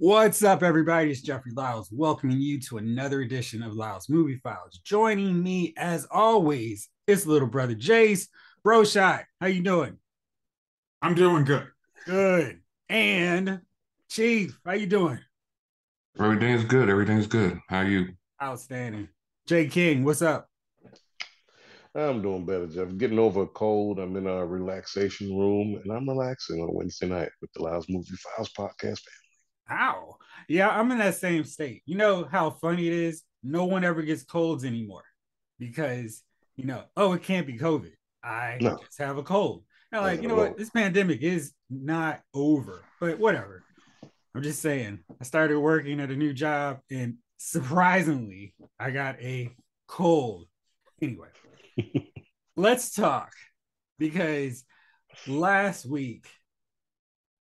What's up, everybody? It's Jeffrey Lyles welcoming you to another edition of Lyles Movie Files. Joining me, as always, is little brother Jace. Bro Shot, how you doing? I'm doing good. Good. And Chief, how you doing? Everything's good. Everything's good. How are you? Outstanding. Jay King, what's up? I'm doing better, Jeff. Getting over a cold. I'm in a relaxation room and I'm relaxing on Wednesday night with the Lyles Movie Files podcast family. How? Yeah, I'm in that same state. You know how funny it is? No one ever gets colds anymore because, you know, oh, it can't be COVID. I No. just have a cold. Now, like, you know what? This pandemic is not over, but whatever. I'm just saying, I started working at a new job and surprisingly, I got a cold. Anyway, let's talk because last week,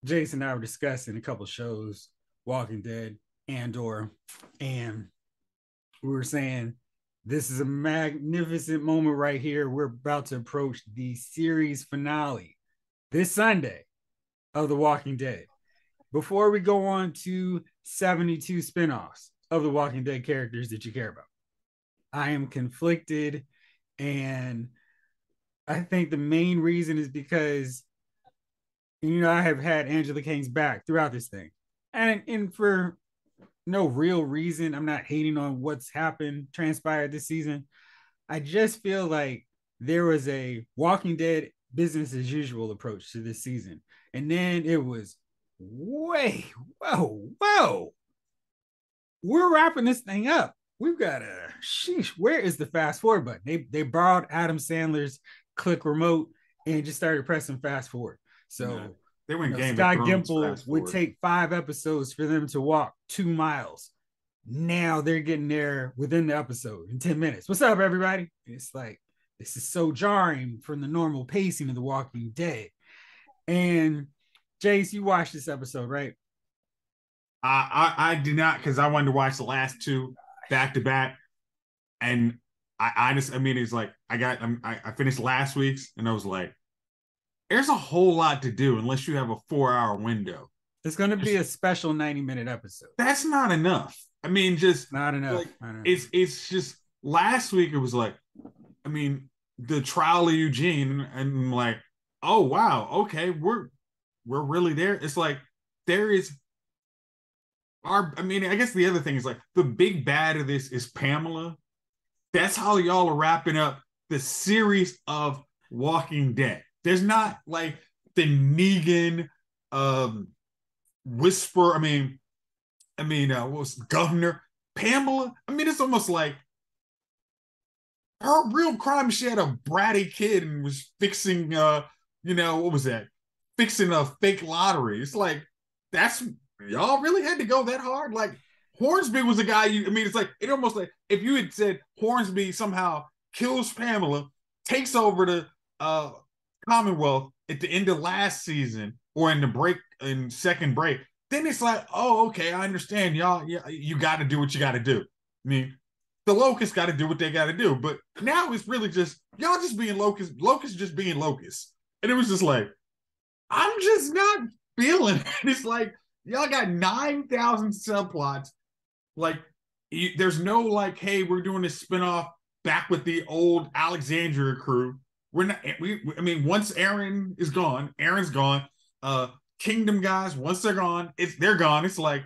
Jason and I were discussing a couple shows, Walking Dead, Andor, and we were saying this is a magnificent moment right here. We're about to approach the series finale this Sunday of The Walking Dead. Before we go on to 72 spinoffs of The Walking Dead characters that you care about, I am conflicted. And I think the main reason is because you know, I have had Angela Kang's back throughout this thing. And and for no real reason, I'm not hating on what's happened, transpired this season. I just feel like there was a Walking Dead business as usual approach to this season. And then it was way, whoa, whoa. We're wrapping this thing up. We've got a sheesh. Where is the fast forward button? They they borrowed Adam Sandler's click remote and just started pressing fast forward. So Yeah. They you went know, Game Scott Gimple would take five episodes for them to walk two miles. Now they're getting there within the episode in 10 minutes. What's up, everybody? It's like this is so jarring from the normal pacing of The Walking Dead. And Jace, you watched this episode, right? I, I I did not because I wanted to watch the last two back to back, and I I just I mean it's like I got I, I finished last week's and I was like, there's a whole lot to do unless you have a four hour window. It's going to be a special 90 minute episode. That's not enough. I mean, just Not enough. Like, Not enough. it's it's just last week it was like, I mean, the trial of Eugene, and I'm like, oh wow, okay, we're we're really there. It's like there is our. I mean, I guess the other thing is like the big bad of this is Pamela. That's how y'all are wrapping up the series of Walking Dead. There's not like the Negan um whisper. I mean, I mean, uh, what was Governor Pamela? I mean, it's almost like her real crime. She had a bratty kid and was fixing, uh, you know, what was that? Fixing a fake lottery. It's like that's y'all really had to go that hard. Like Hornsby was a guy. You, I mean, it's like it almost like if you had said Hornsby somehow kills Pamela, takes over the uh Commonwealth at the end of last season or in the break in second break, then it's like, oh, okay, I understand, y'all. Yeah, you got to do what you got to do. I mean, the locusts got to do what they got to do, but now it's really just y'all just being locusts, locusts just being locusts, and it was just like, I'm just not feeling it. It's like y'all got nine thousand subplots, like you, there's no like, hey, we're doing this spinoff back with the old Alexandria crew. We're not. We. I mean, once Aaron is gone, Aaron's gone. Uh, Kingdom guys, once they're gone, it's they're gone. It's like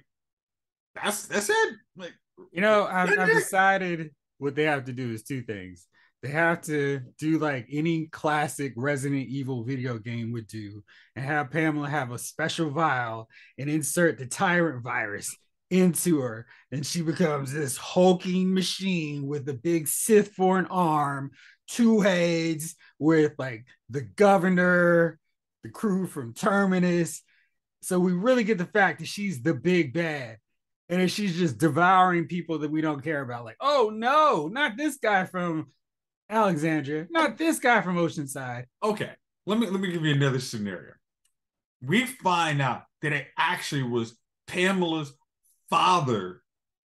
that's that's it. Like You know, I've, I've decided what they have to do is two things. They have to do like any classic Resident Evil video game would do and have Pamela have a special vial and insert the tyrant virus into her. And she becomes this hulking machine with a big Sith for an arm, two heads with like the governor, the crew from Terminus. So we really get the fact that she's the big bad and then she's just devouring people that we don't care about. Like, oh no, not this guy from Alexandria, not this guy from Oceanside. okay, let me let me give you another scenario. We find out that it actually was Pamela's father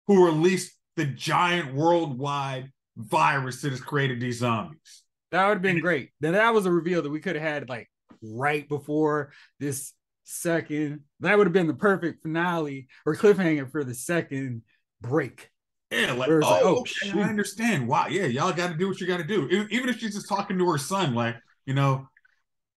who released the giant worldwide virus that has created these zombies. That would have been great. Then that was a reveal that we could have had like right before this second. That would have been the perfect finale or cliffhanger for the second break. Yeah, like, oh, like, oh, okay. I understand. Why? Yeah, y'all got to do what you got to do. Even if she's just talking to her son, like, you know,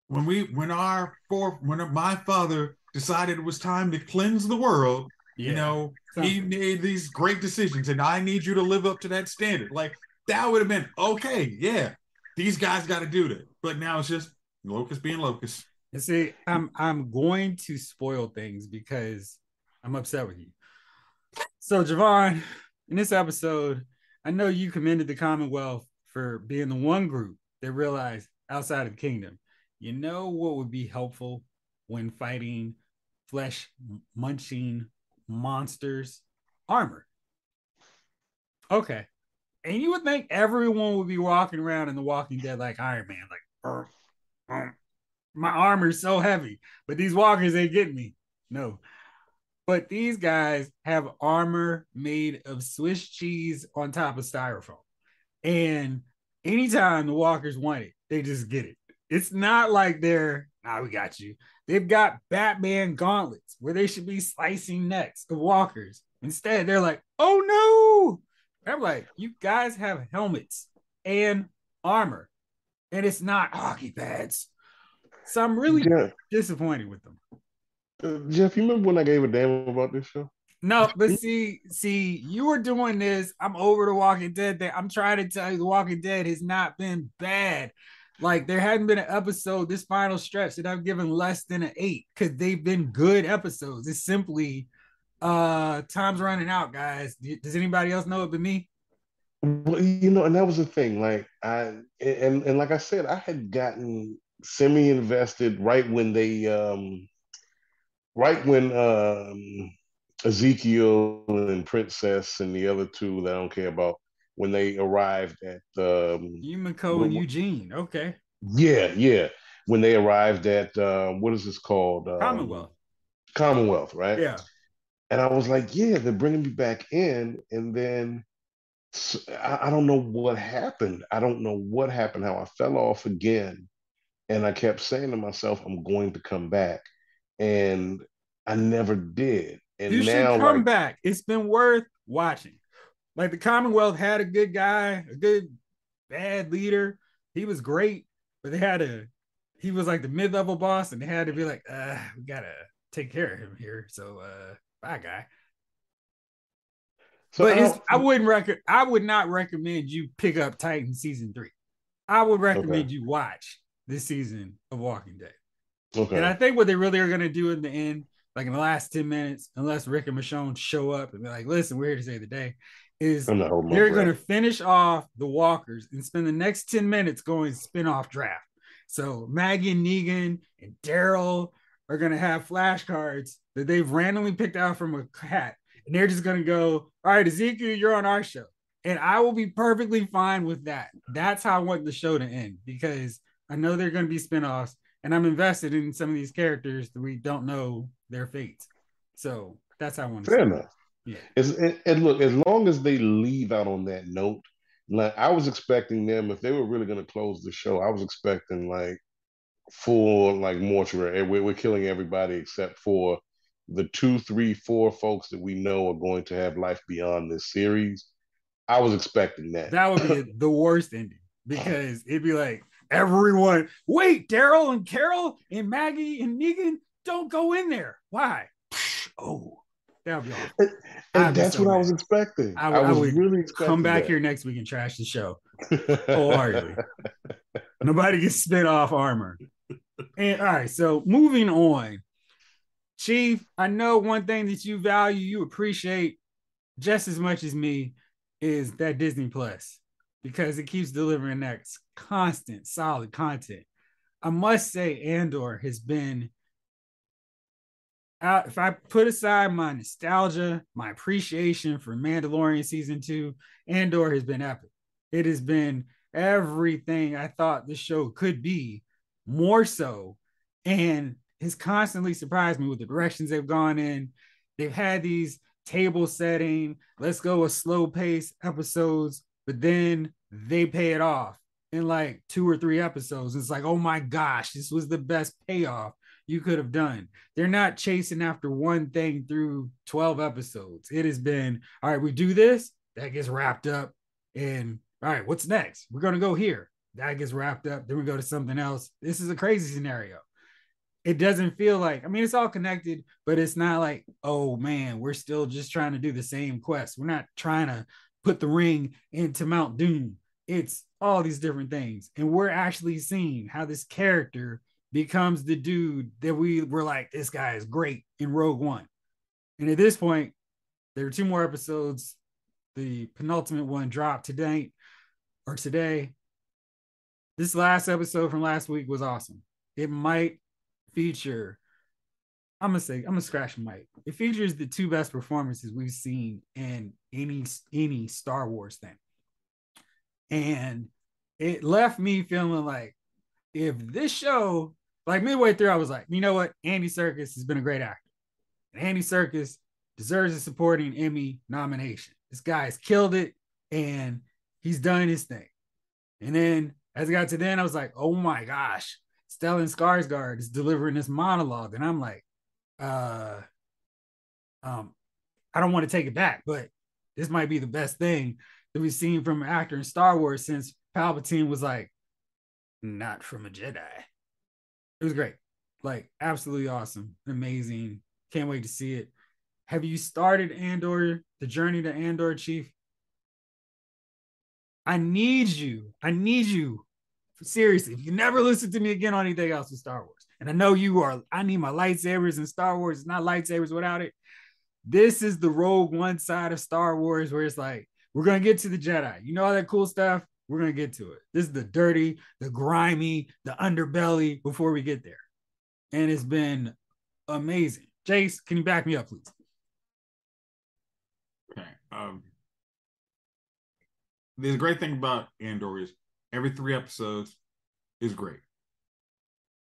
when we, when our for, when my father decided it was time to cleanse the world, Yeah. you know, he made these great decisions, and I need you to live up to that standard. Like, that would have been okay. Yeah, these guys got to do that. But now it's just locust being locust. And see, I'm I'm going to spoil things because I'm upset with you. So, Javon, in this episode, I know you commended the Commonwealth for being the one group that realized outside of the kingdom. You know what would be helpful when fighting flesh munching monsters? Armor. Okay. And you would think everyone would be walking around in the Walking Dead like Iron Man, like, "Brr, brr, my armor's so heavy, but these walkers ain't getting me. No. But these guys have armor made of Swiss cheese on top of styrofoam. And anytime the walkers want it, they just get it. It's not like they're, nah, we got you. They've got Batman gauntlets where they should be slicing necks of walkers. Instead, they're like, oh no. I'm like, you guys have helmets and armor, and it's not hockey pads. So I'm really disappointed with them. uh, Jeff, you remember when I gave a damn about this show? No, but see, see, you were doing this. I'm over the Walking Dead thing. I'm trying to tell you, The Walking Dead has not been bad. Like there hadn't been an episode this final stretch that I've given less than an eight because they've been good episodes. It's simply uh time's running out, guys. Does anybody else know it but me? Well, you know, and that was the thing. Like I and and like I said, I had gotten semi-invested right when they um right when um Ezekiel and Princess and the other two that I don't care about when they arrived at um Yumiko and Eugene. Okay. yeah, yeah. When they arrived at uh, what is this called? Um, Commonwealth. Commonwealth, right? Yeah. And I was like, yeah, they're bringing me back in. And then I don't know what happened. I don't know what happened, how I fell off again. And I kept saying to myself, I'm going to come back. And I never did. And you should now, come like, back. It's been worth watching. Like the Commonwealth had a good guy, a good bad leader. He was great, but they had a He was like the mid-level boss, and they had to be like, uh, we gotta take care of him here. So, uh, bye, guy. so but I I wouldn't record. I would not recommend you pick up Titan season three. I would recommend you watch this season of Walking Dead. okay. And I think what they really are going to do in the end, like in the last 10 minutes, unless Rick and Michonne show up and be like, listen, we're here to save the day, is I'm not holding my they're going to finish off the walkers and spend the next 10 minutes going spin-off draft. So Maggie and Negan and Daryl are going to have flashcards that they've randomly picked out from a hat. And they're just going to go, all right, Ezekiel, you're on our show. And I will be perfectly fine with that. That's how I want the show to end because I know they're going to be spin-offs and I'm invested in some of these characters that we don't know their fates. So that's how I want to Fair enough. Yeah. And, and look, as long as they leave out on that note, like I was expecting them, if they were really going to close the show, I was expecting like full like mortuary. We're, we're killing everybody except for the two, three, four folks that we know are going to have life beyond this series. I was expecting that. That would be the worst ending because it'd be like everyone, wait, Daryl and Carol and Maggie and Negan, don't go in there. Why? Oh, that would be awful. I'd and that's so what I was expecting. I I, I was would really Come back that. here next week and trash the show wholeheartedly. Nobody gets spit off armor. And all right, so moving on. Chief, I know one thing that you value, you appreciate just as much as me is that Disney Plus because it keeps delivering that constant, solid content. I must say, Andor has been out. If I put aside my nostalgia, my appreciation for Mandalorian season two, Andor has been epic. It has been everything I thought the show could be, more so, and has constantly surprised me with the directions they've gone in. They've had these table setting, let's go a slow pace episodes, but then they pay it off in like two or three episodes. It's like, oh my gosh, this was the best payoff you could have done. They're not chasing after one thing through 12 episodes. It has been, all right, we do this, that gets wrapped up. And all right, what's next? We're going to go here. That gets wrapped up. Then we go to something else. This is a crazy scenario. It doesn't feel like, I mean, it's all connected, but it's not like, oh man, we're still just trying to do the same quest. We're not trying to put the ring into Mount Doom. It's all these different things. And we're actually seeing how this character becomes the dude that we were like, this guy is great in Rogue One. And at this point, there are two more episodes. The penultimate one dropped today or today. This last episode from last week was awesome. It might feature, I'm gonna say, I'm gonna scratch mic. It features the two best performances we've seen in any any Star Wars thing. And it left me feeling like if this show, like midway through, I was like, you know what? Andy Serkis has been a great actor. And Andy Serkis deserves a supporting Emmy nomination. This guy has killed it and he's done his thing. And then as I got to then, I was like, oh my gosh, Stellan Skarsgård is delivering this monologue. And I'm like, uh um, I don't want to take it back, but this might be the best thing that we've seen from an actor in Star Wars since Palpatine was like, not from a Jedi. It was great. Like, absolutely awesome. Amazing. Can't wait to see it. Have you started Andor, the journey to Andor, Chief? I need you. I need you. Seriously, if you never listen to me again on anything else with Star Wars, and I know you are, I need my lightsabers in Star Wars. It's not lightsabers without it. This is the Rogue One side of Star Wars where it's like, we're gonna get to the Jedi. You know all that cool stuff. We're gonna get to it. This is the dirty, the grimy, the underbelly before we get there, and it's been amazing. Jace, can you back me up, please? Okay. Um, the great thing about Andor is every three episodes is great.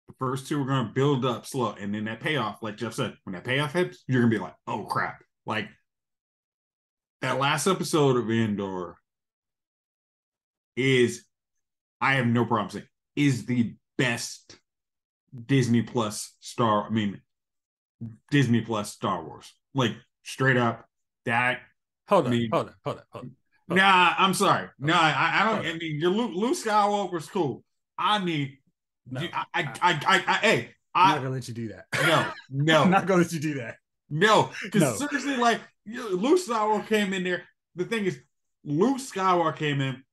The first two are going to build up slow, and then that payoff, like Jeff said, when that payoff hits, you're going to be like, "Oh crap!" Like that last episode of Andor is, I have no problem saying, is the best Disney Plus Star. I mean, Disney Plus Star Wars. Like straight up, that. Hold on, mean, hold on, hold on, hold on. Nah, I'm sorry. Nah, I, I don't. I mean, your Luke, Luke Skywalker's cool. I need. No, I, I, I, I, I, hey, I'm not I gonna let you do that. no, no, I'm not gonna let you do that. no. Because No. seriously, like Luke Skywalker came in there. The thing is, Luke Skywalker came in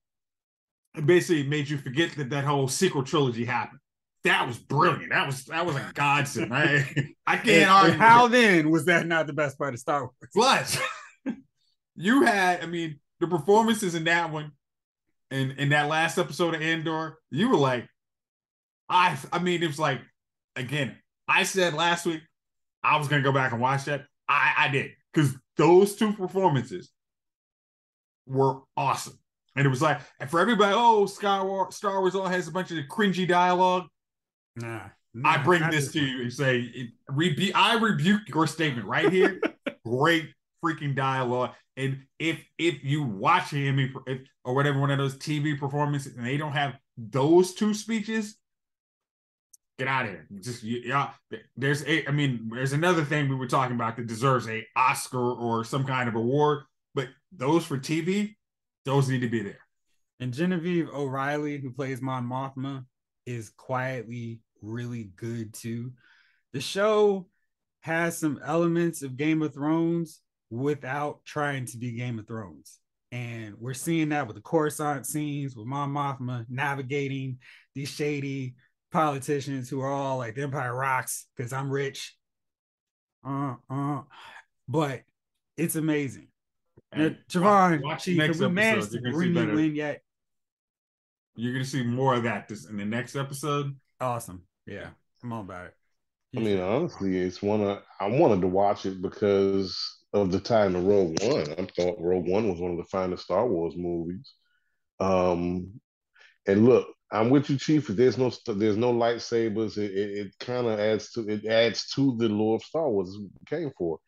and basically made you forget that that whole sequel trilogy happened. That was brilliant. That was that was a godsend. I I can't argue. and how then was that not the best part of Star Wars? But you had, I mean, the performances in that one and in that last episode of Andor, you were like, I I mean, it was like, again, I said last week I was gonna go back and watch that. I, I did because those two performances were awesome. And it was like, and for everybody, oh, Star Wars, Star Wars all has a bunch of cringy dialogue. Nah, I bring this to you and say, rebu- I rebuke your statement right here. Great freaking dialogue. And if if you watch him if, or whatever one of those TV performances and they don't have those two speeches, get out of here. Just yeah, there's a. I mean, there's another thing we were talking about that deserves a Oscar or some kind of award, but those for TV, those need to be there. And Genevieve O'Reilly, who plays Mon Mothma, is quietly really good too. The show has some elements of Game of Thrones without trying to be Game of Thrones. And we're seeing that with the Coruscant scenes with Mon Mothma navigating these shady politicians who are all like the Empire rocks because I'm rich. Uh, uh. But it's amazing. Now, And Javon, watch the Chief, next have we managed episode. to You're gonna see bring better. in yet? You're gonna see more of that this in the next episode. Awesome. Yeah. I'm all about it. I mean, honestly, it's one of I wanted to watch it because of the time to Rogue One. I thought Rogue One was one of the finest Star Wars movies. Um, and look, I'm with you, Chief. There's no there's no lightsabers, it, it, it kind of adds to it adds to the lore of Star Wars came for.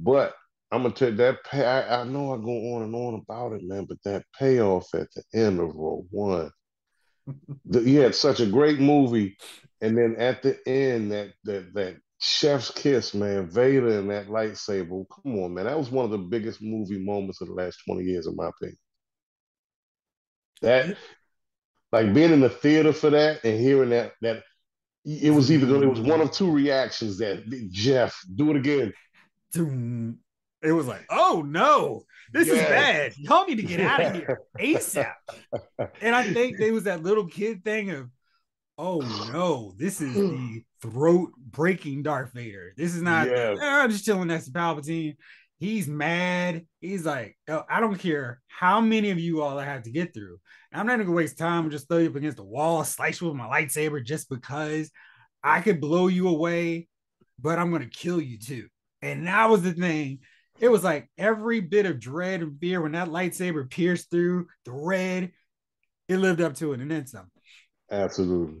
But I'm gonna tell you that pay. I, I know I go on and on about it, man, but that payoff at the end of Rogue One, The, he had such a great movie, and then at the end, that that that chef's kiss, man, Vader and that lightsaber. Come on, man, that was one of the biggest movie moments of the last twenty years, in my opinion. That, like being in the theater for that and hearing that that it was either it was one of two reactions that Jeff do it again. It was like, oh no, this is bad. Y'all need to get out of here ASAP. And I think there was that little kid thing of, oh no, this is the throat breaking Darth Vader. This is not, Yeah. "Eh, I'm just chilling next to Palpatine. He's mad. He's like, oh, I don't care how many of you all I have to get through. I'm not gonna waste time and just throw you up against the wall, slice you with my lightsaber just because I could blow you away, but I'm gonna kill you too. And that was the thing. It was like every bit of dread and fear when that lightsaber pierced through the red, it lived up to it and then some. Absolutely.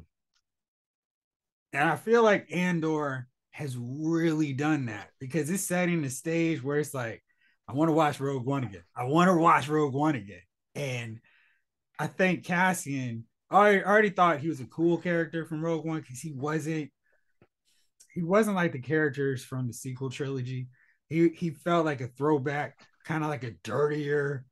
And I feel like Andor has really done that because it's setting the stage where it's like, I want to watch Rogue One again. I want to watch Rogue One again. And I think Cassian, I already thought he was a cool character from Rogue One because he wasn't, he wasn't like the characters from the sequel trilogy. He he felt like a throwback, kind of like a dirtier,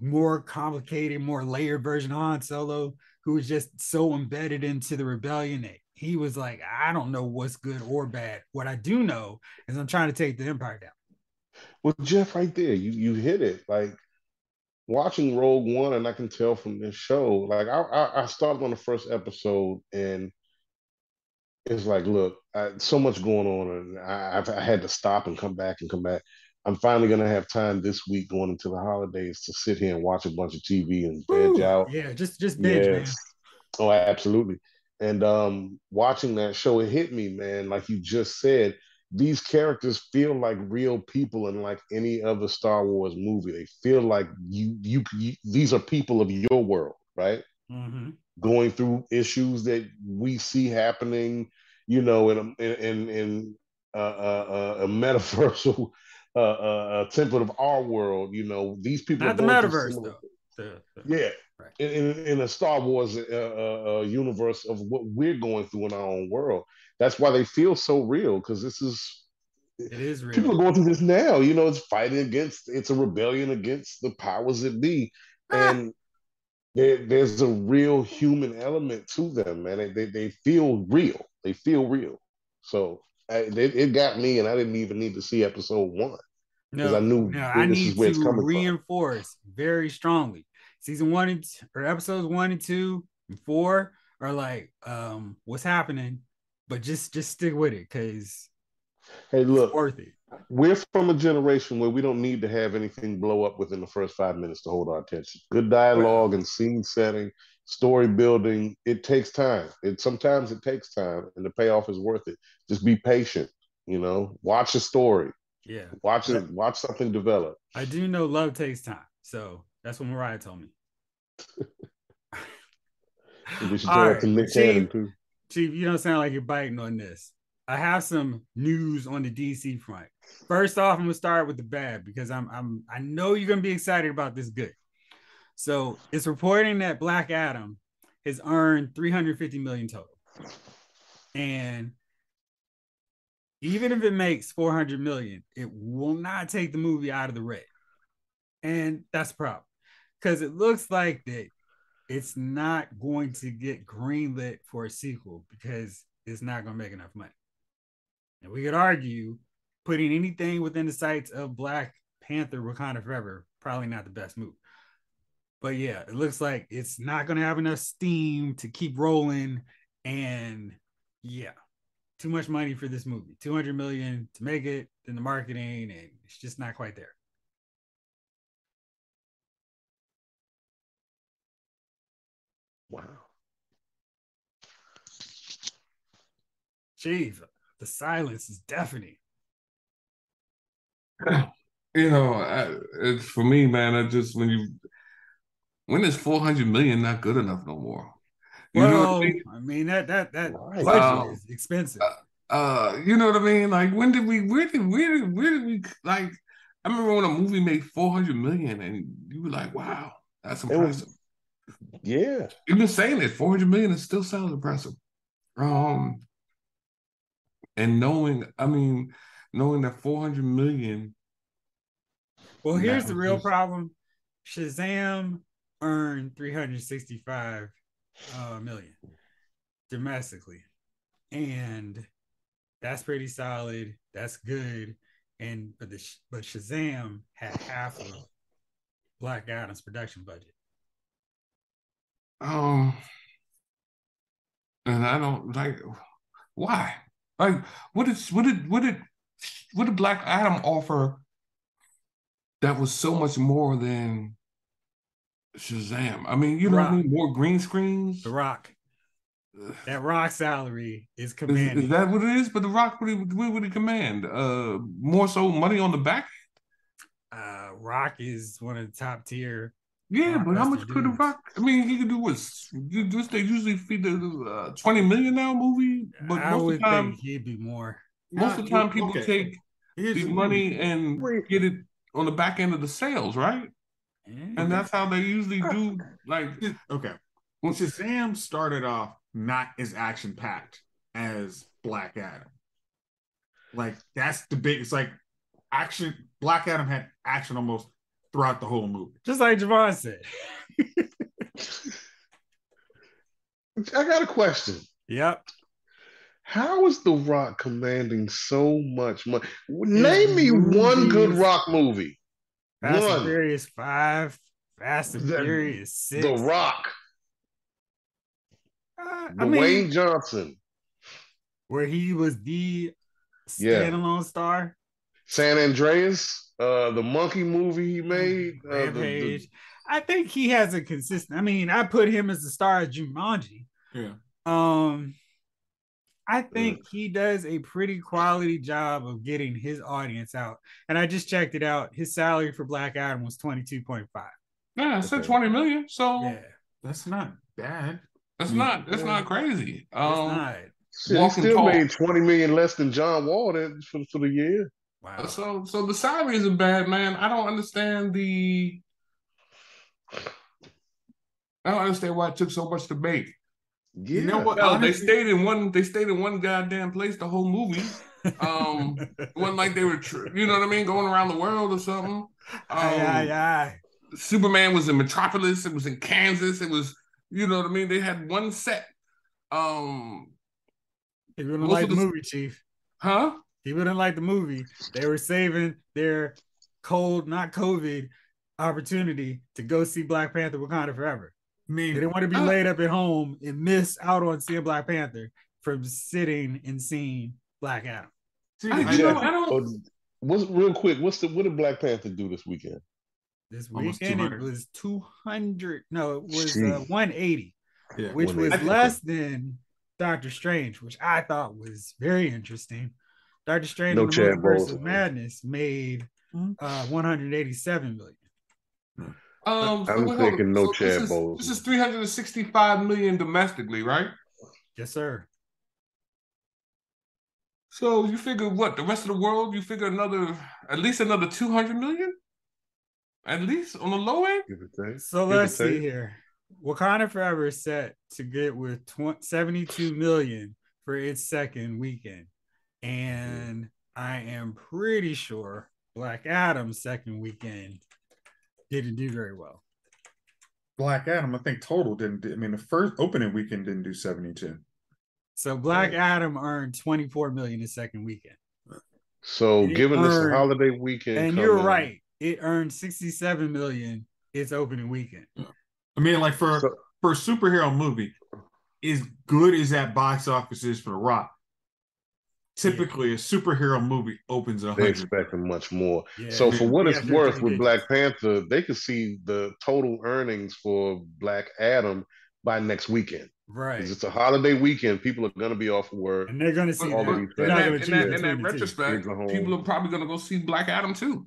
more complicated, more layered version of Han Solo, who was just so embedded into the rebellion that he was like, I don't know what's good or bad. What I do know is I'm trying to take the Empire down. Well, Jeff, right there, you you hit it. Like watching Rogue One, and I can tell from this show. Like I I, I started on the first episode, and it's like, look, I, so much going on, and I, I've, I had to stop and come back and come back. I'm finally gonna have time this week, going into the holidays, to sit here and watch a bunch of TV and Woo! out. Yeah, just just binge, man. Oh, absolutely. And um, watching that show, it hit me, man. Like you just said, these characters feel like real people in like any other Star Wars movie. They feel like you, you, you these are people of your world, right? Mhm. Going through issues that we see happening, you know, in a in in uh, uh, uh, a metaversal uh, uh, uh, template of our world. You know, these people Not the metaverse though. The- the- yeah, Right. in, in, in a Star Wars uh, uh, uh, universe of what we're going through in our own world. That's why they feel so real because this is It is people are going through this now. You know, it's fighting against. It's a rebellion against the powers that be, Ah. and there, there's a real human element to them, man. They they, they feel real. They feel real. So I, it, it got me, and I didn't even need to see episode one. No, I knew no, I this need is where it's to coming from. reinforce very strongly. Season one and t- or episodes one and two and four are like, um, what's happening? But just just stick with it because Hey, it's look, worth it. we're from a generation where we don't need to have anything blow up within the first five minutes to hold our attention. Good dialogue and scene setting, story building, it takes time. It sometimes it takes time and the payoff is worth it. Just be patient, you know, watch a story, Yeah, watch it, watch something develop. I do know love takes time, so that's what Mariah told me. We should All right, Chief. Chief, you don't sound like you're biting on this. I have some news on the DC front. First off, I'm gonna start with the bad because I'm I'm I know you're gonna be excited about this good. So it's reporting that Black Adam has earned 350 million total. And even if it makes 400 million, it will not take the movie out of the red. And that's a problem. Because it looks like that it's not going to get greenlit for a sequel because it's not going to make enough money. And we could argue putting anything within the sights of Black Panther Wakanda Forever, probably not the best move. But yeah, it looks like it's not going to have enough steam to keep rolling. And yeah, too much money for this movie 200 million to make it, then the marketing, and it's just not quite there. Wow. Chief, the silence is deafening. You know, I, it's for me, man. I just when you when is four hundred million not good enough no more? You know what well, I mean? I mean that that that Right. budget Wow. is expensive. Uh, you know what I mean? Like when did we? Where did where did where did we? Like I remember when a movie made four hundred million, and you were like, "Wow, that's It was- impressive." Yeah. You've been saying it. Four hundred million. It still sounds impressive. Um, and knowing, I mean, knowing that four hundred million. Well, here's the real just- problem. Shazam earned 365 uh, million domestically. And that's pretty solid. That's good. And but the but Shazam had half of Black Adam's production budget. Um, and I don't like why. Like, what did what did what did what did Black Adam offer that was so much more than Shazam? I mean, you know what I mean? More green screens. The Rock, that Rock salary is Is, commanding. is that what it is? But the Rock, what would what would he command? Uh, more so money on the back. uh, Rock is one of the top tier. Yeah, but how much could the dudes. Rock? I mean, he could do what? You just they usually feed the uh, twenty million now movie, but I most of the time, he'd be more. most of the time, people Okay. take Here's the the- money and get it on the back end of the sales, right? Yeah. And that's how they usually do. Like, Okay. Well, Shazam started off not as action packed as Black Adam. Like that's the big. It's like action. Black Adam had action almost throughout the whole movie. Just like Javon said. I got a question. Yep. How is The Rock commanding so much money? Name me one good. Rock movie. Fast and One. Furious Five, Fast and The- Furious Six. The Rock, Uh, I Dwayne mean, Johnson, where he was the Yeah. standalone star. San Andreas, uh, the monkey movie he made. Uh, the- the- I think he has a consistent. I mean, I put him as the star of Jumanji. Yeah. Um, I think he does a pretty quality job of getting his audience out. And I just checked it out. His salary for Black Adam was twenty two point five. yeah, I said Okay. twenty million, so Yeah, That's not bad. that's not that's not crazy. it's Um, not. Shit, he still tall. made 20 million less than John Wall did for, for the year. Wow. so so the salary isn't bad, man. I don't understand the. I don't understand why it took so much to make. Yeah. You know what? No, they stayed in one. They stayed in one goddamn place the whole movie. Um, it wasn't like they were, tr- you know what I mean, going around the world or something. aye, aye, Um, aye. Superman was in Metropolis. It was in Kansas. It was, you know what I mean. They had one set. Um, He wouldn't most like of the the- movie, Chief. huh? He didn't like the movie. They were saving their cold, not COVID, opportunity to go see Black Panther Wakanda Forever. I They didn't want to be laid up at home and miss out on seeing Black Panther from sitting and seeing Black Adam. see, I- I you know, know- I don't- what's real quick? What's the what did Black Panther do this weekend? This weekend it was 200. No, it was uh, 180, yeah. which was less than Doctor Strange, which I thought was very interesting. Doctor Strange No and the Chad Multiverse Boseman. of Madness made uh, 187 million. Um, so I'm wait, thinking no So Chad this is, Boseman. This is 365 million domestically, right? Yes, sir. So you figure what? The rest of the world, you figure another, at least another 200 million? At least on the low end? Give or take. So Give let's see take. here. Wakanda Forever is set to get with 20, 72 million for its second weekend. And I am pretty sure Black Adam's second weekend didn't do very well. Black Adam, I think total didn't. Do, I mean, the first opening weekend didn't do seventy-two. So Black Right. Adam earned 24 million the second weekend. So It given this holiday weekend, And you're coming- right. It earned 67 million its opening weekend. I mean, like for So- for a superhero movie, as good as that box office is for The Rock, typically a superhero movie opens a They're hundred. expecting much more. Yeah. So for what it's they're worth, with. Black Panther, they could see the total earnings for Black Adam by next weekend. right. 'Cause it's a holiday weekend. People are going to be off of work. And they're gonna see All that. of these They're in not that, gonna in that, in that the retrospect, Kids are home. people are probably going to go see Black Adam too.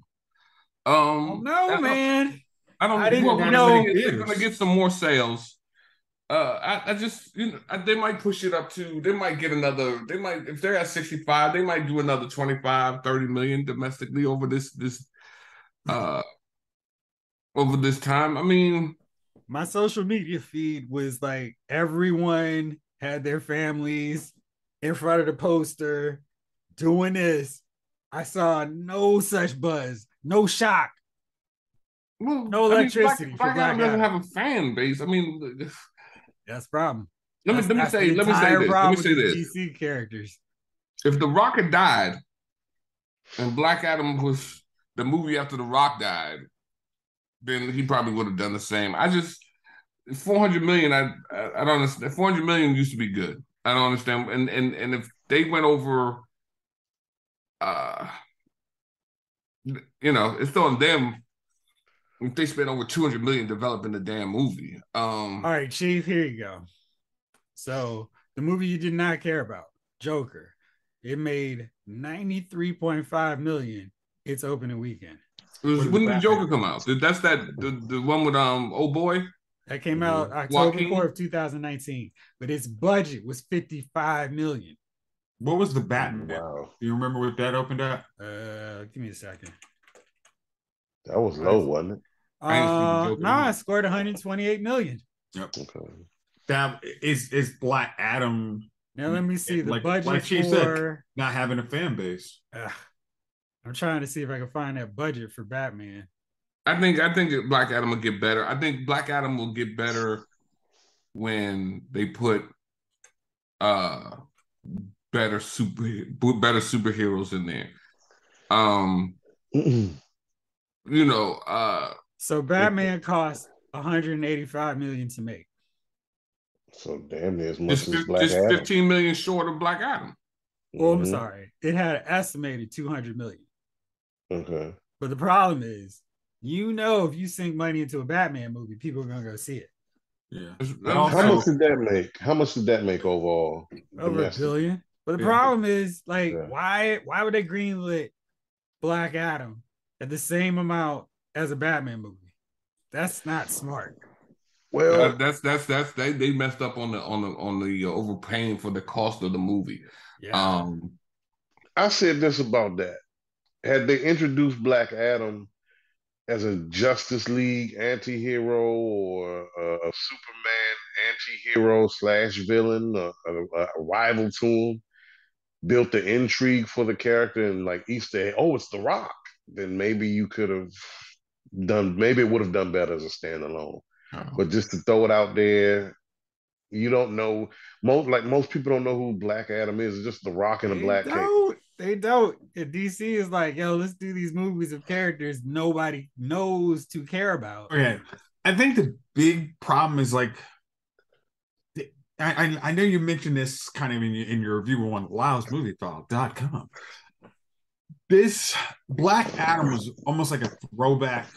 Oh, Um, no, I- man. I don't I didn't well, they're know- gonna get- They're going to get some more sales. Uh, I, I just, you know, I, they might push it up to, they might get another, they might, if they're at 65, they might do another 25, 30 million domestically over this, this, uh, over this time. I mean, my social media feed was like everyone had their families in front of the poster doing this. I saw no such buzz, no shock. Well, No I mean, electricity Black, for Black Black doesn't have a fan base. I mean, That's the problem. let me That's- let me say let me say this. Let me say this. DC characters. If The Rock had died, and Black Adam was the movie after The Rock died, then he probably would have done the same. I just four hundred million. I, I I don't understand. Four hundred million used to be good. I don't understand. And and and if they went over, uh, you know, it's on them. If they spent over two hundred million developing the damn movie, um, All right, Chief, here you go. So the movie you did not care about, Joker, it made 93.5 million its opening weekend. it was, when did Batman? Joker come out? That's that the, the one with um oh boy. That came out October Joaquin? 4th, 2019, but its budget was 55 million. What was the Batman? Wow, Do you remember what that opened up? Uh, give me a second. that was low, wasn't it? I ain't seen Uh, nah, either. it scored 128 million. Okay. That is is Black Adam Now let me see the Like- budget like Chief for. said. not having a fan base. Ugh. I'm trying to see if I can find that budget for Batman. I think I think Black Adam will get better. I think Black Adam will get better when they put uh better super better superheroes in there. Um, you know, uh So Batman cost 185 million to make. so damn near as much just, as Black just Adam. 15 million short of Black Adam. Well, I'm Mhm. sorry, it had an estimated 200 million. Okay. But the problem is, you know, if you sink money into a Batman movie, people are gonna go see it. Yeah. That's- And that's- also- How much did that make? How much did that make overall? Over a billion. But the Yeah. problem is, like, Yeah. why why would they greenlit Black Adam at the same amount as a Batman movie? That's not smart. Well, Uh, that's that's that's they they messed up on the on the on the uh, overpaying for the cost of the movie. Yeah. Um, I said this about that. Had they introduced Black Adam as a Justice League anti-hero or a, a Superman anti-hero slash villain, a, a, a rival to him, built the intrigue for the character and like Easter egg, oh, it's The Rock, then maybe you could have done, maybe it would have done better as a standalone. Oh. But just to throw it out there, you don't know most like most people don't know who Black Adam is. It's just The Rock and a they black cape. don't. They don't. And DC is like, yo, let's do these movies of characters nobody knows to care about. Okay. I think the big problem is like I, I, I know you mentioned this kind of in your, in your review on loudmoviefile.com. This Black Adam was almost like a throwback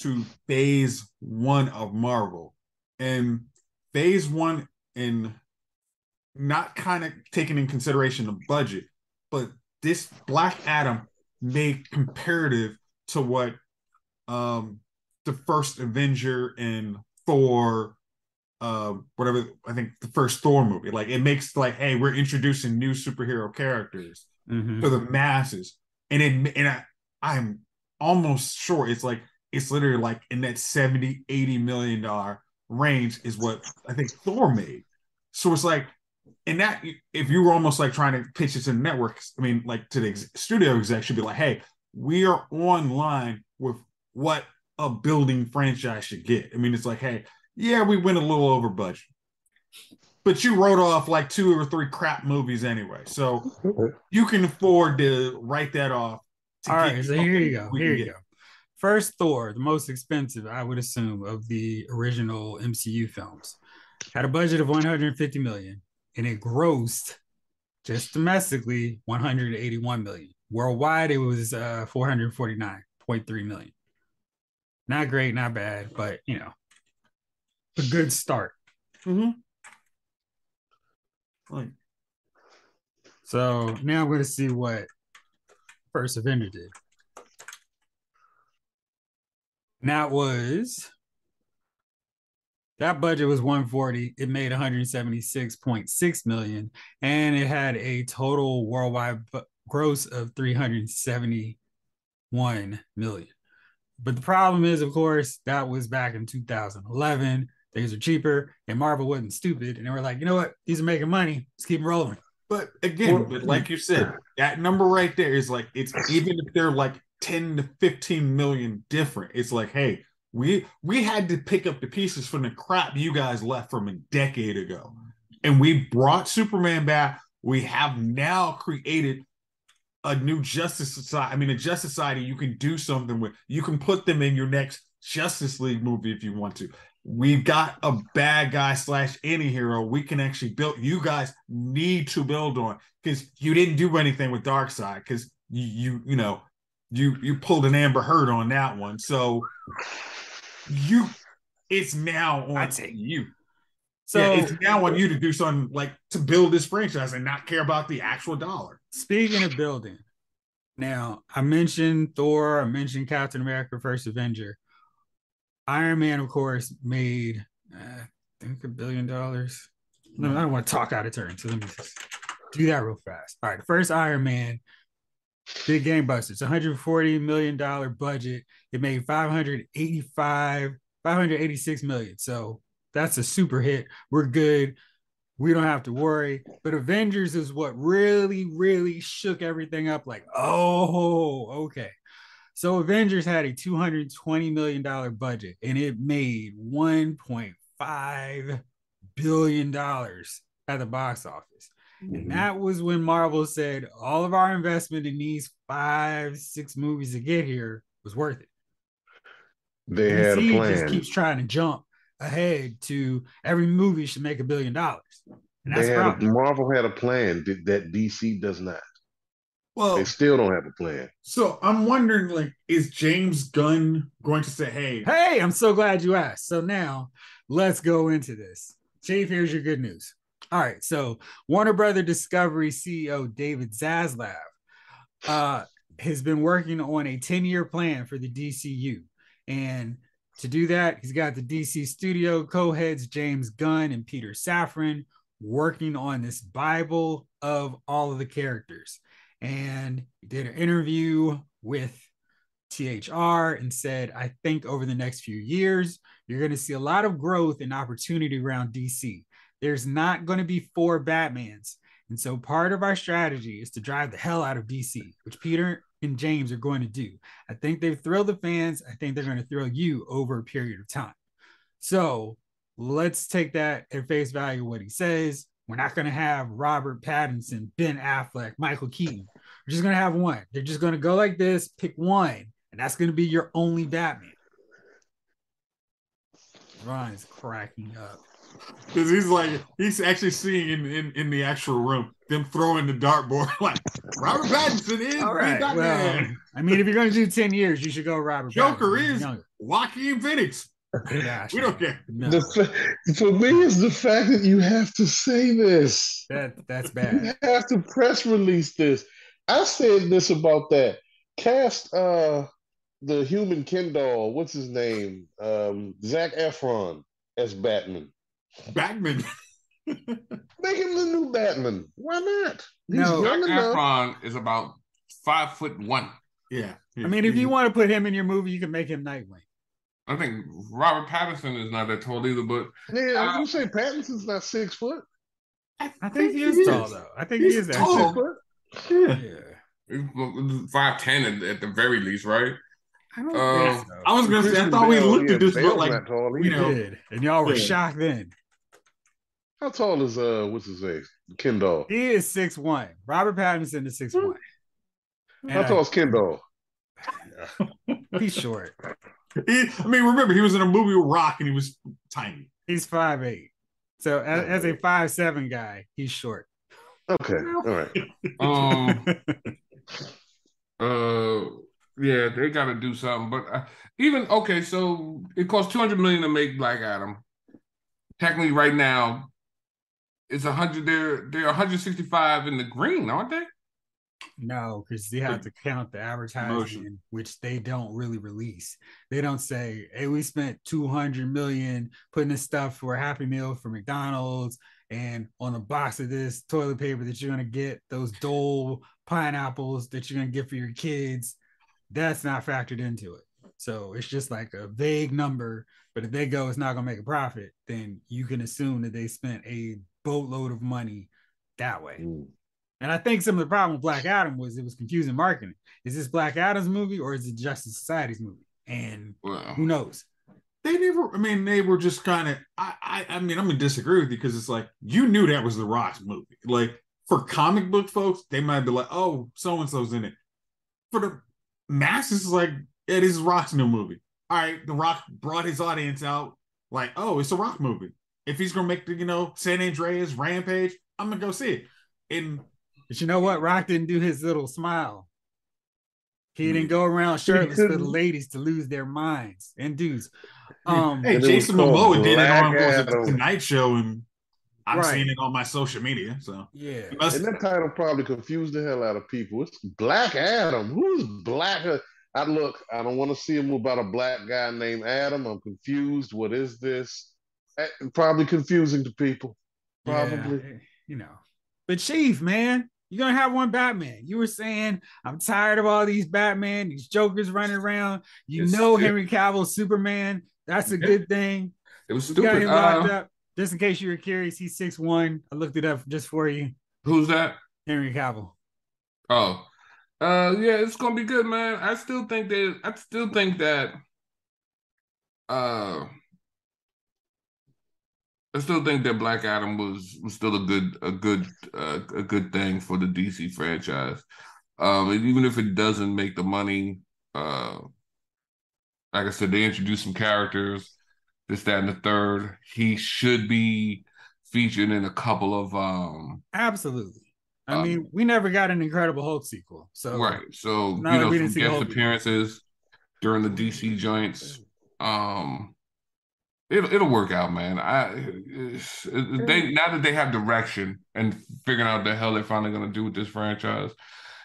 to phase one of Marvel. And phase one in not kind of taking in consideration the budget, but this Black Adam made comparative to what um the first Avenger and Thor, uh, whatever I think the first Thor movie. Like it makes like, hey, we're introducing new superhero characters Mhm. to the masses, and it and I, I'm almost sure it's like it's literally like in that 70 80 million dollar range is what I think Thor made. So it's like, and that if you were almost like trying to pitch it to the networks, I mean, like to the ex- studio exec should be like, hey, we are on line with what a building franchise should get. I mean, it's like, hey, yeah, we went a little over budget, but you wrote off like two or three crap movies anyway, so you can afford to write that off. to All get right, so here you go. Here you get. go. First Thor, the most expensive, I would assume, of the original MCU films, had a budget of 150 million, and it grossed just domestically 181 million. Worldwide, it was uh 449.3 million. Not great, not bad, but you know, a good start. So now I'm going to see what First Avenger did. And that was that budget was 140. It made 176.6 million, and it had a total worldwide gross of 371 million. but the problem is, of course, that was back in 2011. Things are cheaper, and Marvel wasn't stupid, and they were like, you know what? These are making money. Let's keep rolling. But again, but like you said, that number right there is like it's even if they're like 10 to 15 million different, it's like, hey, we we had to pick up the pieces from the crap you guys left from a decade ago. And we brought Superman back. We have now created a new Justice Society. I mean, a Justice Society you can do something with. You can put them in your next Justice League movie if you want to. We've got a bad guy slash any hero we can actually build. You guys need to build on because you didn't do anything with Darkseid because you you you know you you pulled an Amber Heard on that one. So you it's now on you. So yeah, it's now on you to do something like to build this franchise and not care about the actual dollar. Speaking of building, now I mentioned Thor, I mentioned Captain America: First Avenger. Iron Man, of course, made uh, I think a billion dollars. No, I don't want to talk out of turn, so let me just do that real fast. All right, first Iron Man, big game busters, 140 million dollar budget. It made 585, 586 million. So that's a super hit. We're good. We don't have to worry. But Avengers is what really, really shook everything up. Like, oh, okay. So Avengers had a $220 million budget and it made $1.5 billion at the box office. And mm-hmm. that was when Marvel said all of our investment in these five, six movies to get here was worth it. They had a DC plan. just keeps trying to jump ahead to every movie should make a billion dollars. And that's had. Marvel had a plan that DC does not. Well, They still don't have a plan. so I'm wondering, like, is James Gunn going to say, "Hey, Hey, I'm so glad you asked. So now let's go into this. Chief, here's your good news. All right, so Warner Brother Discovery CEO David Zaslav uh, has been working on a 10 year plan for the DCU. And to do that, he's got the DC studio co heads James Gunn and Peter Safran working on this Bible of all of the characters. And he did an interview with THR and said, I think over the next few years, you're going to see a lot of growth and opportunity around DC. There's not going to be four Batmans. And so part of our strategy is to drive the hell out of DC, which Peter and James are going to do. I think they've thrilled the fans. I think they're going to thrill you over a period of time. So let's take that at face value what he says. We're not going to have Robert Pattinson, Ben Affleck, Michael Keaton. We're just going to have one. They're just going to go like this, pick one, and that's going to be your only Batman. Ron is cracking up. Because he's like, he's actually seeing in, in, in the actual room them throwing the dartboard like Robert Pattinson is All right. Well, Batman. I mean, if you're going to do 10 years, you should go Robert Joker Pattinson. Is-. Joaquin Phoenix. Gosh, We don't care. no, The fa- for me, it's the fact that you have to say this. that, that's bad. You have to press release this. I said this about that. Cast uh the human Ken doll, what's his name? Um Zac Efron as Batman. Batman. Make him the new Batman. Why not? He's No. young Zac enough. Efron is about five foot one. yeah. I mean, if you want to put him in your movie, you can make him Nightwing. I think Robert Pattinson is not that tall either, but Yeah, I was gonna say Pattinson's not six foot. I think he is tall, though. I think he He's is tall. Six foot. Yeah. Yeah. five ten at, at the very least, right? I don't Uh, think so. I was gonna say, I Christian thought we looked at this Bale's but like tall you know, did, and y'all were Yeah. shocked then. How tall is uh what's his name? Kendall. He is six one. Robert Pattinson is six one. How tall is Kendall? He's short. He, I mean, remember he was in a movie with Rock and he was tiny. He's five eight. So as, as a five seven guy, he's short. Okay, all right. Um, uh, yeah, they got to do something. But uh, even okay, so it costs two hundred million to make Black Adam. Technically, right now, it's a hundred. They're they're one hundred sixty five in the green, aren't they? No, because they have to count the advertising, which they don't really release. They don't say, "Hey, we spent two hundred million putting this stuff for a Happy Meal for McDonald's, and on the box of this toilet paper that you're gonna get, those Dole pineapples that you're gonna get for your kids." That's not factored into it. So it's just like a vague number. But if they go, it's not gonna make a profit, then you can assume that they spent a boatload of money that way. Mm. And I think some of the problem with Black Adam was it was confusing marketing. Is this Black Adam's movie or is it Justice Society's movie? And Well, who knows? They never. I mean, they were just kind of. I, I. I mean, I'm gonna disagree with you because it's like you knew that was the Rock's movie. Like for comic book folks, they might be like, "Oh, so and so's in it." For the masses, it's like it is Rock's new movie. All right, The Rock brought his audience out. Like, oh, it's a Rock movie. If he's gonna make the, you know, San Andreas Rampage, I'm gonna go see it. And But you know what? Rock didn't do his little smile. He didn't go around shirtless for the ladies to lose their minds and dudes. Um, hey, And Jason was called Momoa did it on Black what was it, the Tonight Show, and I'm Right. seeing it on my social media. So yeah. Must- And that title probably confused the hell out of people. It's Black Adam. Who's Black? I look. I don't want to see a movie about a black guy named Adam. I'm confused. What is this? Eh, Probably confusing to people. Probably. Yeah, you know. But Chief, man, you're gonna have one Batman. You were saying, I'm tired of all these Batman, these Jokers running around. You It's know stupid. Henry Cavill, Superman. That's a good thing. it was stupid. Uh. Just in case you were curious, he's six one. I looked it up just for you. who's that? Henry Cavill. Oh, uh, yeah, it's gonna be good, man. I still think that I still think that uh I still think that Black Adam was was still a good a good uh, a good thing for the DC franchise. Um, and even if it doesn't make the money, uh, like I said, they introduced some characters, this, that, and the third. He should be featured in a couple of um Absolutely. I Um, mean, we never got an Incredible Hulk sequel. So Right. So you know, some guest appearances during the DC joints. Um, it'll it'll work out, man. I it, they now that they have direction and figuring out the hell they're finally gonna do with this franchise,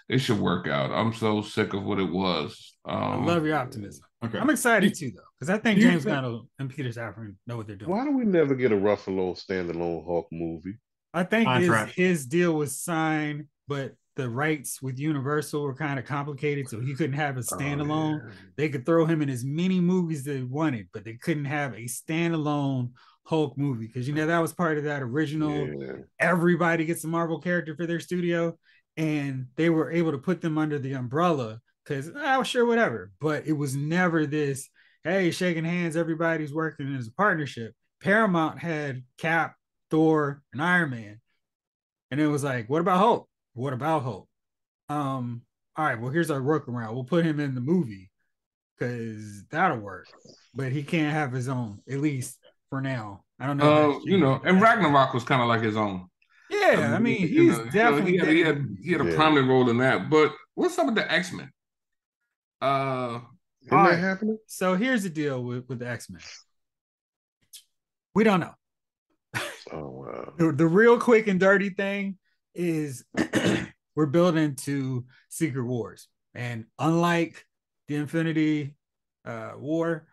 it should work out. I'm so sick of what it was. I Um, love your optimism. okay. I'm excited too, though, because I think James think- Gunn and Peter Safran know what they're doing. Why do we never get a Ruffalo standalone Hulk movie? I think his, his deal was signed, but the rights with Universal were kind of complicated, so he couldn't have a oh, standalone. Oh, They could throw him in as many movies they wanted, but they couldn't have a standalone Hulk movie because you know that was part of that original. yeah. Everybody gets a Marvel character for their studio, and they were able to put them under the umbrella because I ah, was sure whatever, but it was never this. Hey, shaking hands, everybody's working as a partnership. Paramount had Cap, Thor, and Iron Man, and it was like, what about Hulk? What about Hulk? Um, all right, well, here's our workaround. We'll put him in the movie because that'll work, but he can't have his own, at least for now. I don't know. Uh, you know, and Ragnarok was kind of like his own. Yeah, I mean, You he's know, you know, definitely he had, he had he had a Yeah. prominent role in that. But what's up with the X Men? Uh, Isn't that right. happening? So here's the deal with, with the X Men. We don't know. Oh wow. The, the real quick and dirty thing is we're building to Secret Wars, and unlike the Infinity uh, War,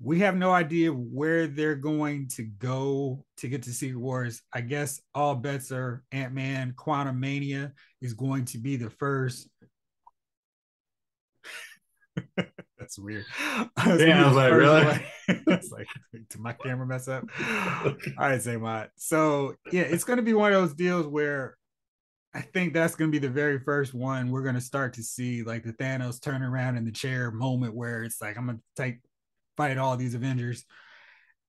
we have no idea where they're going to go to get to Secret Wars. I guess all bets are Ant Man. Quantumania is going to be the first. That's weird. It's Yeah, I was like, really? it's like, did my camera mess up? All right, say what. So yeah, it's gonna be one of those deals where I think that's gonna be the very first one we're gonna start to see like the Thanos turn around in the chair moment where it's like I'm gonna take fight all these Avengers.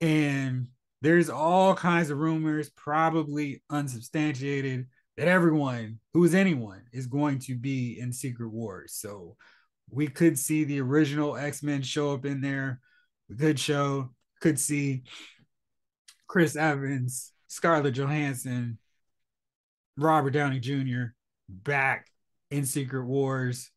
And there's all kinds of rumors, probably unsubstantiated, that everyone who is anyone is going to be in Secret Wars. So we could see the original X-Men show up in there. We could show, could see Chris Evans, Scarlett Johansson, Robert Downey Jr. back in Secret Wars.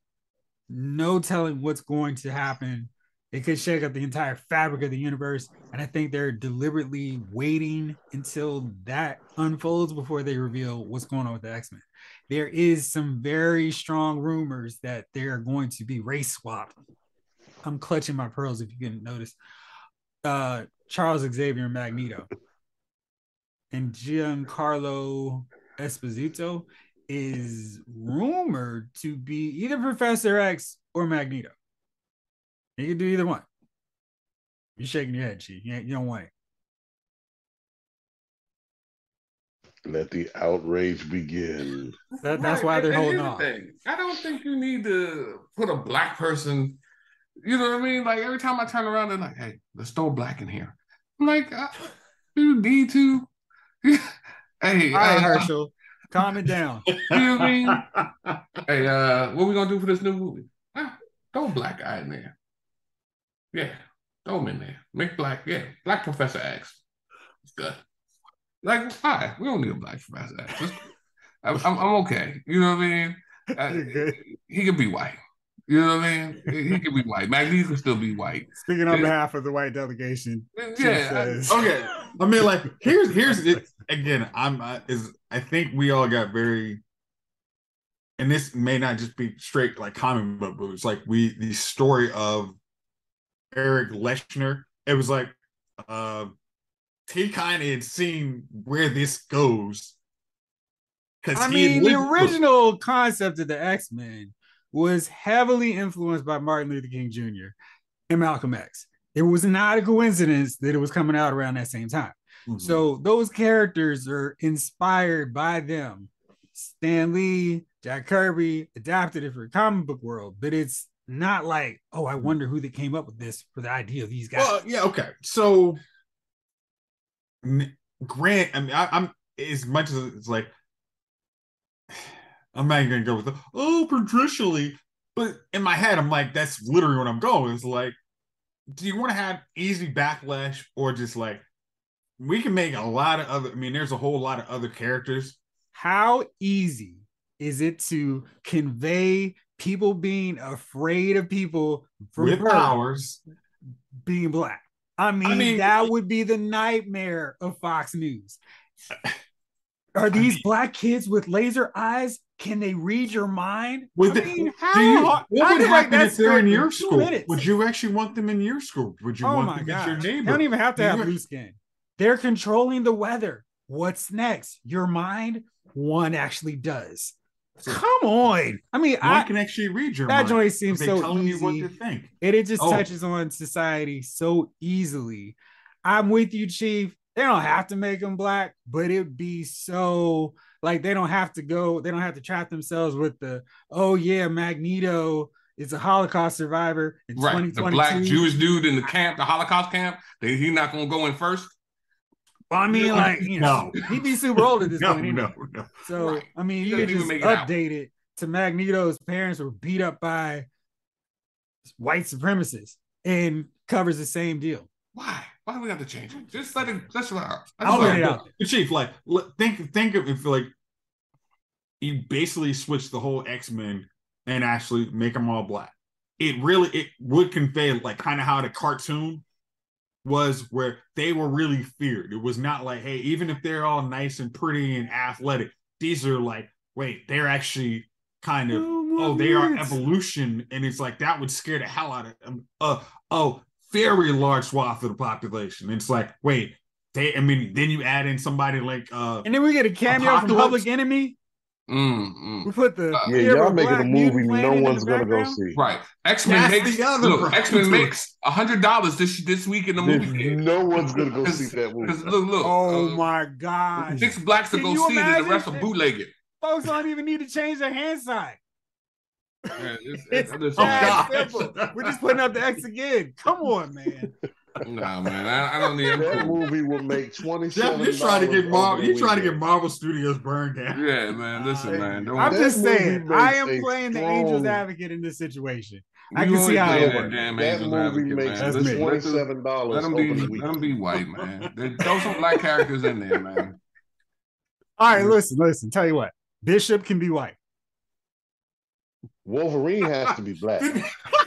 No telling what's going to happen. It could shake up the entire fabric of the universe. And I think they're deliberately waiting until that unfolds before they reveal what's going on with the X Men. There is some very strong rumors that they're going to be race swapped. I'm clutching my pearls if you didn't notice. Uh, Charles Xavier Magneto and Giancarlo Esposito is rumored to be either Professor X or Magneto. You can do either one. You're shaking your head, Chief. You, you don't want it. Let the outrage begin. That- that's Right, why they're and holding here's the off. thing. I don't think you need to put a black person. You know what I mean? Like every time I turn around, they're like, "Hey, let's throw black in here." I'm like, uh, "Do you need to?" hey, All right, uh, Herschel, calm it down. you know what I mean? Hey, uh, what we gonna do for this new movie? Ah, throw a black guy in there. Yeah, throw him in there. Make black, yeah, black Professor X. It's good. Like, hi, we don't need a black Professor X. It's- I'm, I'm, I'm okay. You know what I mean? Uh, he could be white. You know what I mean? He could be white. Magneto could still be white. Speaking on behalf of the white delegation, Chief Yeah, I- okay. I mean, like here's here's it again. I'm uh, is I think we all got very, and this may not just be straight like comic book movies. Like we the story of Erik Lehnsherr. It was like uh he kind of had seen where this goes. I mean, the original concept of the X Men was heavily influenced by Martin Luther King Jr. and Malcolm X. It was not a coincidence that it was coming out around that same time. Mhm. So those characters are inspired by them. Stan Lee, Jack Kirby adapted it for the comic book world, but it's not like, oh, I wonder who that came up with this for the idea of these guys. Well, yeah, okay. So, Grant, I mean, I, I'm as much as it's like, I'm not even gonna go with the oh patricially, but in my head, I'm like, that's literally what I'm going. It's like, do you want to have easy backlash or just like we can make a lot of other? I mean, there's a whole lot of other characters. How easy is it to convey people being afraid of people with powers. being black? I mean, mean, that would be the nightmare of Fox News. Are these mean- black kids with laser eyes? Can they read your mind? With I the- mean, Do how you, what I would happen that if they're in your school? minutes. Would you actually want them in your school? Would you oh want them as your god! neighbor? They don't even have to You have blue skin. They're controlling the weather. What's next? Your mind? One actually does. Come on. I mean, One I, can actually read your that mind. joint seems so telling you what to think. and it just Oh. touches on society so easily. I'm with you, Chief. They don't have to make them black, but it'd be so like they don't have to go, they don't have to trap themselves with the oh yeah, Magneto is a Holocaust survivor in Right. The black Jewish dude in the camp, the Holocaust camp, he's not gonna go in first. Well, I mean, like you know, No. he'd be super old at this No, point. anyway. no, no. So Right. I mean, you could just even it update it to Magneto's parents were beat up by white supremacists and covers the same deal. Why? Why do we have to change it? Just let it. Let's let it. I'll let let it out. But Chief, like, think think of if like you basically switch the whole X Men and actually make them all black. It really it would convey like kind of how the cartoon was, where they were really feared. It was not like, hey, even if they're all nice and pretty and athletic, these are like, wait, they're actually kind of oh, they are evolution, and it's like that would scare the hell out of them. Uh, oh, very large swath of the population. It's like, wait, they. I mean, then you add in somebody like, uh, And then we get a cameo from Public Enemy. Mm, mm. We put the Uh, Yeah, y'all making a movie no one's gonna go see. Right. X Men makes other look. X Men makes a hundred dollars this this week in the movie theater. No one's gonna go see that movie. look, look. Oh uh, my god! Six blacks to Can go see it, and the rest will that- bootleg it. Folks don't even need to change their hand sign. Yeah, it's, It's it's, Oh, that simple. We're just putting up the X again. Come on, man. nah, man. I, I don't need. I'm That cool. movie will make twenty Jeff, you're trying to get Marvel. You're trying to get Marvel Studios burned down. Yeah, man. Listen, man. Don't. I'm just saying, I am a playing the angel's advocate in this situation. I can see always how it that works. damn That Angel's movie Advocate, makes man. That's me. Listen, let twenty them- seven dollars Let them be, opening let weekend. them be white, man. They, throw some black characters in there, man. All right, listen, listen. Tell you what, Bishop can be white. Wolverine has to be black,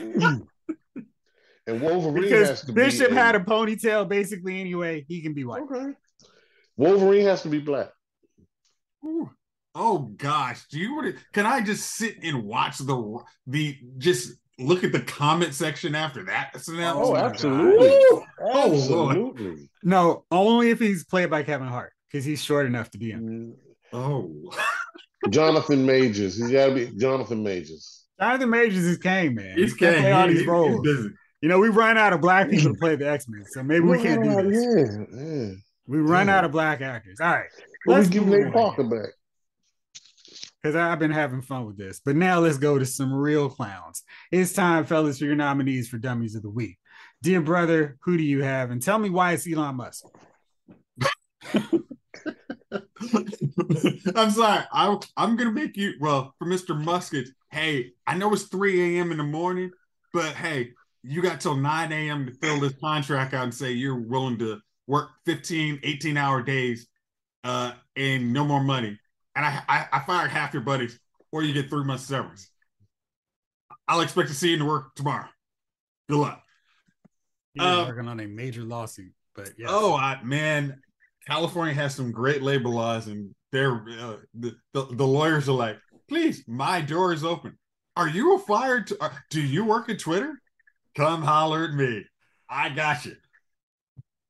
and Wolverine has Because to Bishop be had a ponytail basically anyway. He can be white. Okay. Wolverine has to be black. Oh gosh, do you want to? Can I just sit and watch the the just look at the comment section after that? Oh, announcement? Oh, my absolutely. Woo! Oh, Lord. Absolutely. No, only if he's played by Kevin Hart because he's short enough to be him. Mm. Oh, Jonathan Majors. He's got to be Jonathan Majors. Jonathan Majors is Kang, man. he's he can't play all these roles. busy. You know, we run out of black people to play the X Men, so maybe we can't do this. Yeah, yeah. We run Yeah. out of black actors. All right, Well, we let's give move Nate on. Parker back. because I've been having fun with this. But now let's go to some real clowns. It's time, fellas, for your nominees for Dummies of the Week. Dear brother, who do you have? And tell me why it's Elon Musk. I'm sorry. I, I'm gonna make you well for Mr. Musket. Hey, I know it's 3 a.m. in the morning, but hey, you got till 9 a.m. to fill this contract out and say you're willing to work 15, 18 hour days uh and no more money. And I, I I fired half your buddies, or you get three months severance. I'll expect to see you in to work tomorrow. Good luck. He's Uh, working on a major lawsuit, but yeah. Oh, I, man, California has some great labor laws, and they're uh, the, the the lawyers are like, please, my door is open. Are you a fired? To, uh, do you work at Twitter? Come holler at me. I got you.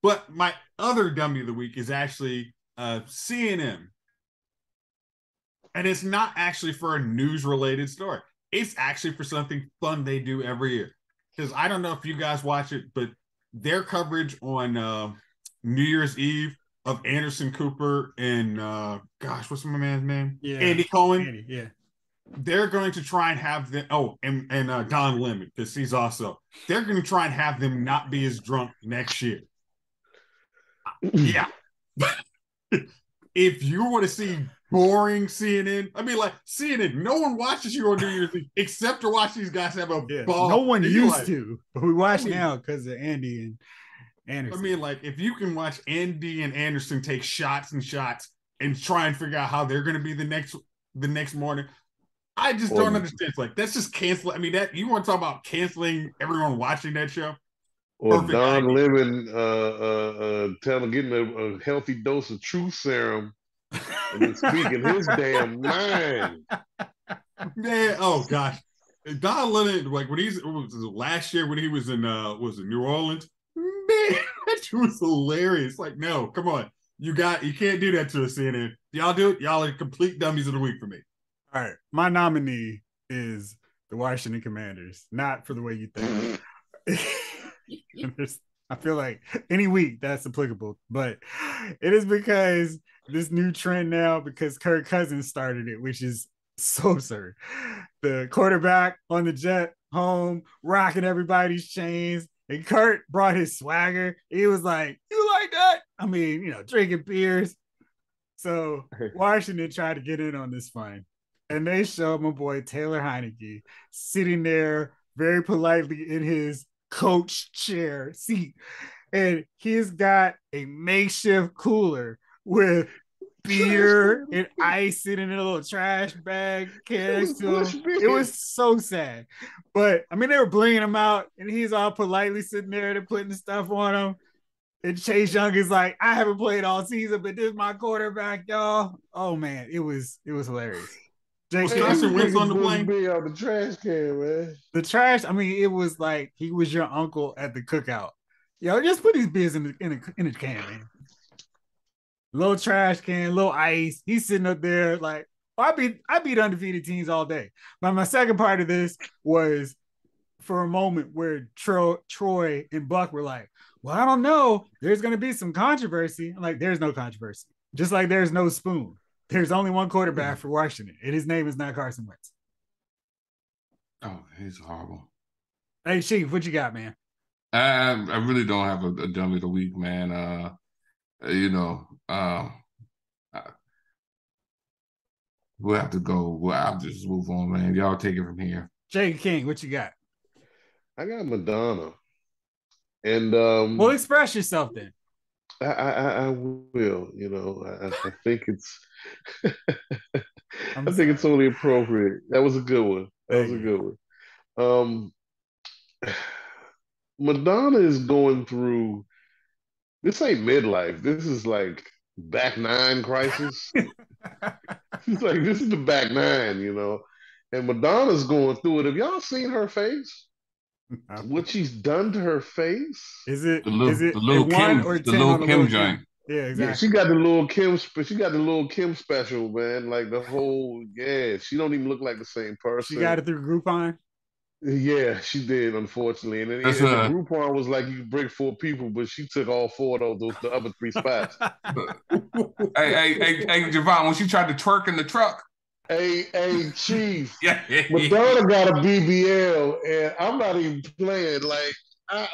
But my other dummy of the week is actually uh, CNN, and it's not actually for a news related story. It's actually for something fun they do every year. Because I don't know if you guys watch it, but their coverage on uh, New Year's Eve of Anderson Cooper and uh, gosh, what's my man's name? Yeah. Andy Cohen. Andy, yeah. They're going to try and have them. Oh, and and uh, Don Lemon because he's also. They're going to try and have them not be as drunk next year. Yeah. if you want to see boring CNN, I mean, like CNN, no one watches you on New Year's Eve except to watch these guys have a Yeah. ball. No one And used like- to, but we watch I mean- now because of Andy and Anderson. I mean, like if you can watch Andy and Anderson take shots and shots and try and figure out how they're going to be the next the next morning, I just don't understand. It's like that's just cancel. I mean, that you want to talk about canceling everyone watching that show? Or Perfect Don idea. Lemon uh, uh, uh, telling, getting a, a healthy dose of truth serum and speaking his damn mind. Man, oh gosh, Don Lemon, like when he's was last year when he was in uh was in New Orleans? Man, that was hilarious. Like, no, come on, you got you can't do that to a CNN. Y'all do it. Y'all are complete dummies of the week for me. All right. My nominee is the Washington Commanders, not for the way you think. I feel like any week that's applicable, but it is because this new trend now, because Kirk Cousins started it, which is so absurd. The quarterback on the jet home, rocking everybody's chains. And Kirk brought his swagger. He was like, You like that? I mean, you know, drinking beers. So Washington tried to get in on this fun. And they showed my boy Taylor Heinicke sitting there very politely in his coach chair seat. And he's got a makeshift cooler with beer and ice sitting in a little trash bag can next. It was so sad. But I mean, they were blinging him out, and he's all politely sitting there. They're putting the stuff on him. And Chase Young is like, I haven't played all season, but this is my quarterback, y'all. Oh man, it was it was hilarious. Carson Wentz on the plane? Be out the trash can, man. the trash. I mean, it was like he was your uncle at the cookout. Yo, just put these beers in the in a, in a can, man. Little trash can, little ice. He's sitting up there like I beat I beat undefeated teams all day. But my second part of this was for a moment where Tro- Troy and Buck were like, "Well, I don't know. There's going to be some controversy." I'm like, "There's no controversy. Just like there's no spoon. There's only one quarterback for Washington, and his name is not Carson Wentz." Oh, he's horrible. Hey, Chief, what you got, man? I I really don't have a, a dummy of the week, man. Uh, you know, um, I, we'll have to go. Well, I'll just move on, man. Y'all take it from here. Jay King, what you got? I got Madonna. And um Well, express yourself then. I, I, I- I will, you know, I, I- I think it's I'm think it's only appropriate. That was a good one. That was a good one. Um, Madonna is going through. This ain't midlife. This is like back nine crisis. It's like this is the back nine, you know. And Madonna's going through it. Have y'all seen her face? What she's done to her face? Is it The little, is it the little a one Kim, or the little Kim little joint. Yeah, Yeah, exactly. she got the little Kim. She got the little Kim special, man. Like the whole. Yeah, she don't even look like the same person. She got it through Groupon. Yeah, she did, unfortunately. And, then and uh, the Groupon was like you could bring four people, but she took all four of those, the other three spots. hey, hey, hey, hey, Javon, when she tried to twerk in the truck. Hey, hey, Chief, Yeah. Madonna got a BBL, and I'm not even playing. Like, I,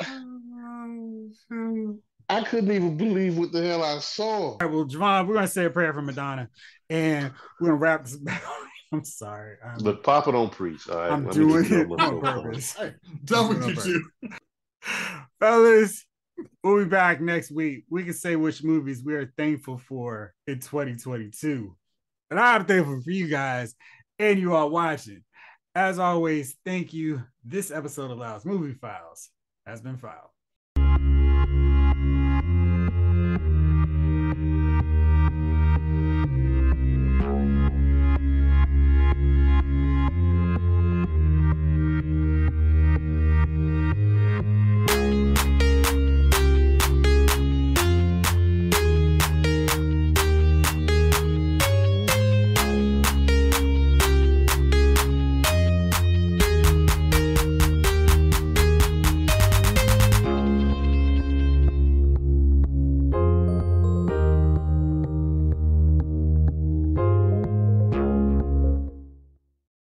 I couldn't even believe what the hell I saw. All right, well, Javon, we're gonna say a prayer for Madonna, and we're gonna wrap this back. I'm sorry. I'm, But Papa don't preach. All right, I'm Let me doing just know it what's on so far. purpose. Done with you Okay. two. Fellas, we'll be back next week. We can say which movies we are thankful for in 2022. And I'm thankful for you guys and you all watching. As always, thank you. This episode of Loud's Movie Files has been filed.